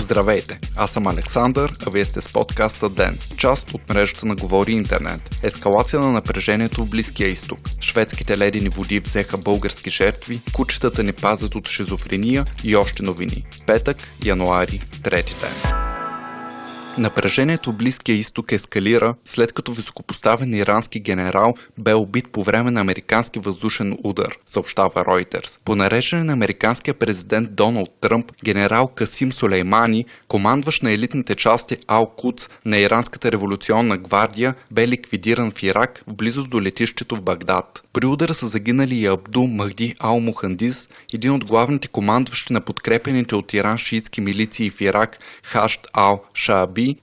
Здравейте, аз съм Александър, а вие сте с подкаста Ден, част от мрежата на Говори Интернет. Ескалация на напрежението в Близкия изток. Шведските ледени води взеха български жертви, кучетата ни пазят от шизофрения и още новини. Петък, януари, трети ден. Напрежението в Близкия изток ескалира, след като високопоставен ирански генерал бе убит по време на американски въздушен удар, съобщава Reuters. По нареждане на американския президент Доналд Тръмп, генерал Касим Сулеймани, командващ на елитните части Ал-Куц на Иранската революционна гвардия, бе ликвидиран в Ирак в близост до летището в Багдад. При удара са загинали и Абду Махди Ал-Мухандис, един от главните командващи на подкрепените от Иран шиитски милиции в Ирак, Хашт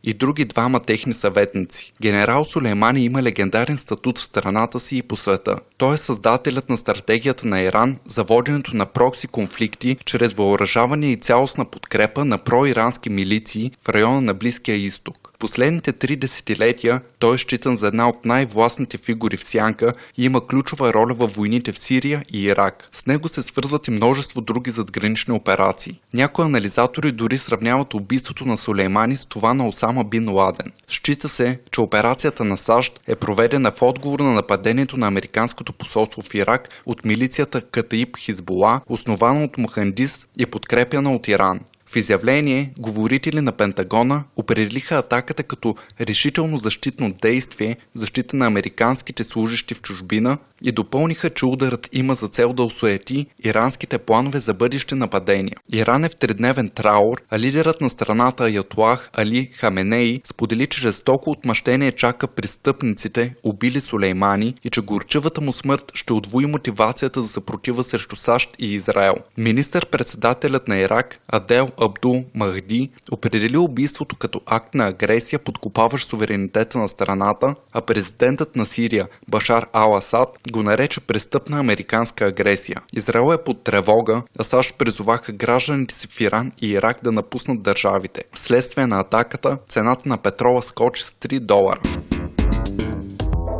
И други двама техни съветници. Генерал Сулеймани има легендарен статут в страната си и по света. Той е създателят на стратегията на Иран за воденето на прокси конфликти чрез въоръжаване и цялостна подкрепа на проирански милиции в района на Близкия изток последните три десетилетия той е считан за една от най-властните фигури в Сянка и има ключова роля във войните в Сирия и Ирак. С него се свързват и множество други задгранични операции. Някои анализатори дори сравняват убийството на Сулеймани с това на Осама Бин Ладен. Счита се, че операцията на САЩ е проведена в отговор на нападението на американското посолство в Ирак от милицията Катаиб Хизбола, основана от Мухандис и подкрепяна от Иран. В изявление, говорители на Пентагона определиха атаката като решително защитно действие защита на американските служащи в чужбина и допълниха, че ударът има за цел да осуети иранските планове за бъдещи нападения. Иран е в тридневен траур, а лидерът на страната Аятлах Али Хаменей сподели, че жестоко отмъщение чака престъпниците, убили Сулеймани и че горчивата му смърт ще отвои мотивацията за съпротива срещу САЩ и Израел. Министър-председателят на Ирак Адел Абдул Махди определи убийството като акт на агресия, подкопаващ суверенитета на страната, а президентът на Сирия Башар Ал-Асад го нарече престъпна американска агресия. Израел е под тревога, а САЩ призоваха гражданите си в Иран и Ирак да напуснат държавите. Вследствие на атаката, цената на петрола скочи с 3 долара.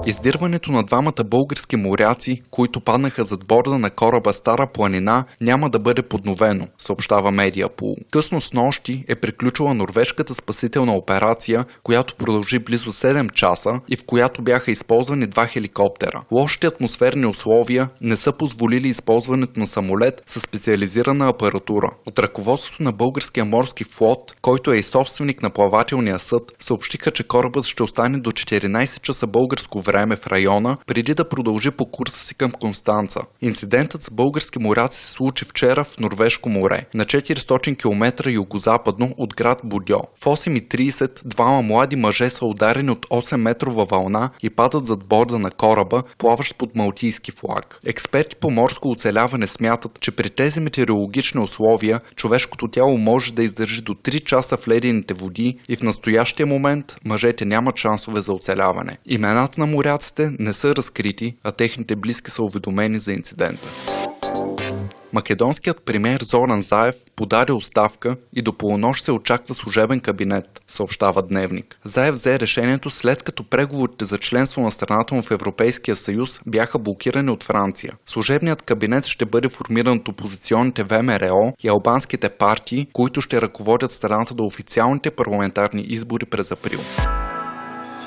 Издирването на двамата български моряци, които паднаха зад борда на кораба Стара планина, няма да бъде подновено, съобщава Медиапул. Късно с нощи е приключила норвежката спасителна операция, която продължи близо 7 часа и в която бяха използвани два хеликоптера. Лошите атмосферни условия не са позволили използването на самолет с специализирана апаратура. От ръководството на българския морски флот, който е и собственик на плавателния съд, съобщиха, че корабът ще остане до 14 часа българско време време в района, преди да продължи по курса си към Констанца. Инцидентът с български моряци се случи вчера в Норвежко море, на 400 км югозападно от град Будьо. В 8.30 двама млади мъже са ударени от 8-метрова вълна и падат зад борда на кораба, плаващ под малтийски флаг. Експерти по морско оцеляване смятат, че при тези метеорологични условия човешкото тяло може да издържи до 3 часа в ледените води и в настоящия момент мъжете нямат шансове за оцеляване. Имената на моряците не са разкрити, а техните близки са уведомени за инцидента. Македонският премьер Зоран Заев подаде оставка и до полунощ се очаква служебен кабинет, съобщава Дневник. Заев взе решението след като преговорите за членство на страната му в Европейския съюз бяха блокирани от Франция. Служебният кабинет ще бъде формиран от опозиционните ВМРО и албанските партии, които ще ръководят страната до официалните парламентарни избори през април.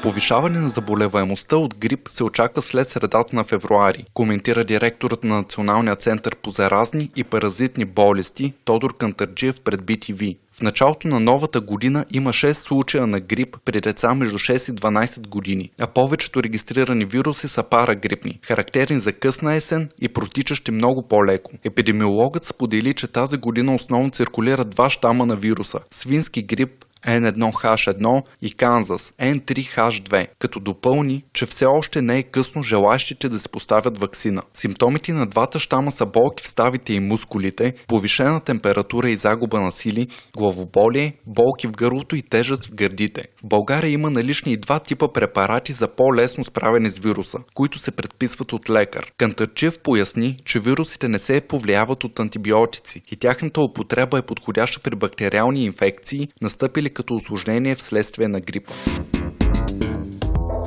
Повишаване на заболеваемостта от грип се очаква след средата на февруари, коментира директорът на Националния център по заразни и паразитни болести Тодор Кантарджиев пред BTV. В началото на новата година има 6 случая на грип при деца между 6 и 12 години, а повечето регистрирани вируси са парагрипни, характерни за късна есен и протичащи много по-леко. Епидемиологът сподели, че тази година основно циркулират два щама на вируса – свински грип N1H1 и Канзас N3H2, като допълни, че все още не е късно желащите да се поставят вакцина. Симптомите на двата щама са болки в ставите и мускулите, повишена температура и загуба на сили, главоболие, болки в гърлото и тежест в гърдите. В България има налични и два типа препарати за по-лесно справяне с вируса, които се предписват от лекар. Кантърчев поясни, че вирусите не се повлияват от антибиотици и тяхната употреба е подходяща при бактериални инфекции, настъпили като осложнение вследствие на грипа.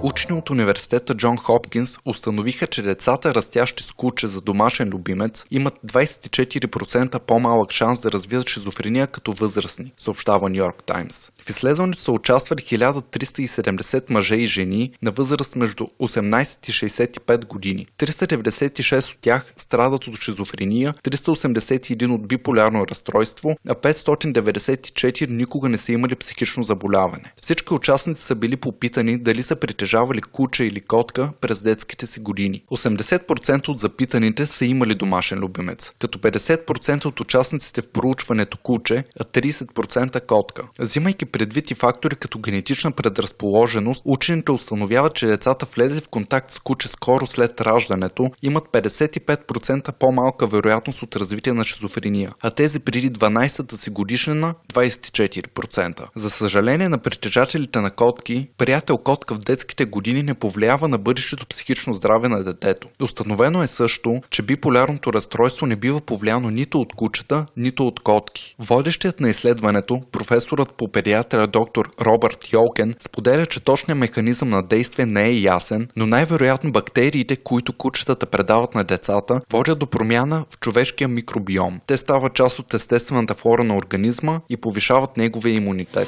Учени от университета Джон Хопкинс установиха, че децата, растящи с куче за домашен любимец, имат 24% по-малък шанс да развият шизофрения като възрастни, съобщава Нью Йорк Таймс. В изследването са участвали 1370 мъже и жени на възраст между 18 и 65 години. 396 от тях страдат от шизофрения, 381 от биполярно разстройство, а 594 никога не са имали психично заболяване. Всички участници са били попитани дали са притежавали куче или котка през детските си години. 80% от запитаните са имали домашен любимец, като 50% от участниците в проучването куче, а 30% котка. Взимайки предвид и фактори като генетична предразположеност, учените установяват, че децата влезли в контакт с куче скоро след раждането имат 55% по-малка вероятност от развитие на шизофрения, а тези преди 12-та си годишнина 24%. За съжаление на притежателите на котки, приятел котка в детските години не повлиява на бъдещето психично здраве на детето. Установено е също, че биполярното разстройство не бива повлияно нито от кучета, нито от котки. Водещият на изследването, професорът по педиатрия доктор Робърт Йолкен, споделя, че точният механизъм на действие не е ясен, но най-вероятно бактериите, които кучетата предават на децата, водят до промяна в човешкия микробиом. Те стават част от естествената флора на организма и повишават неговия имунитет.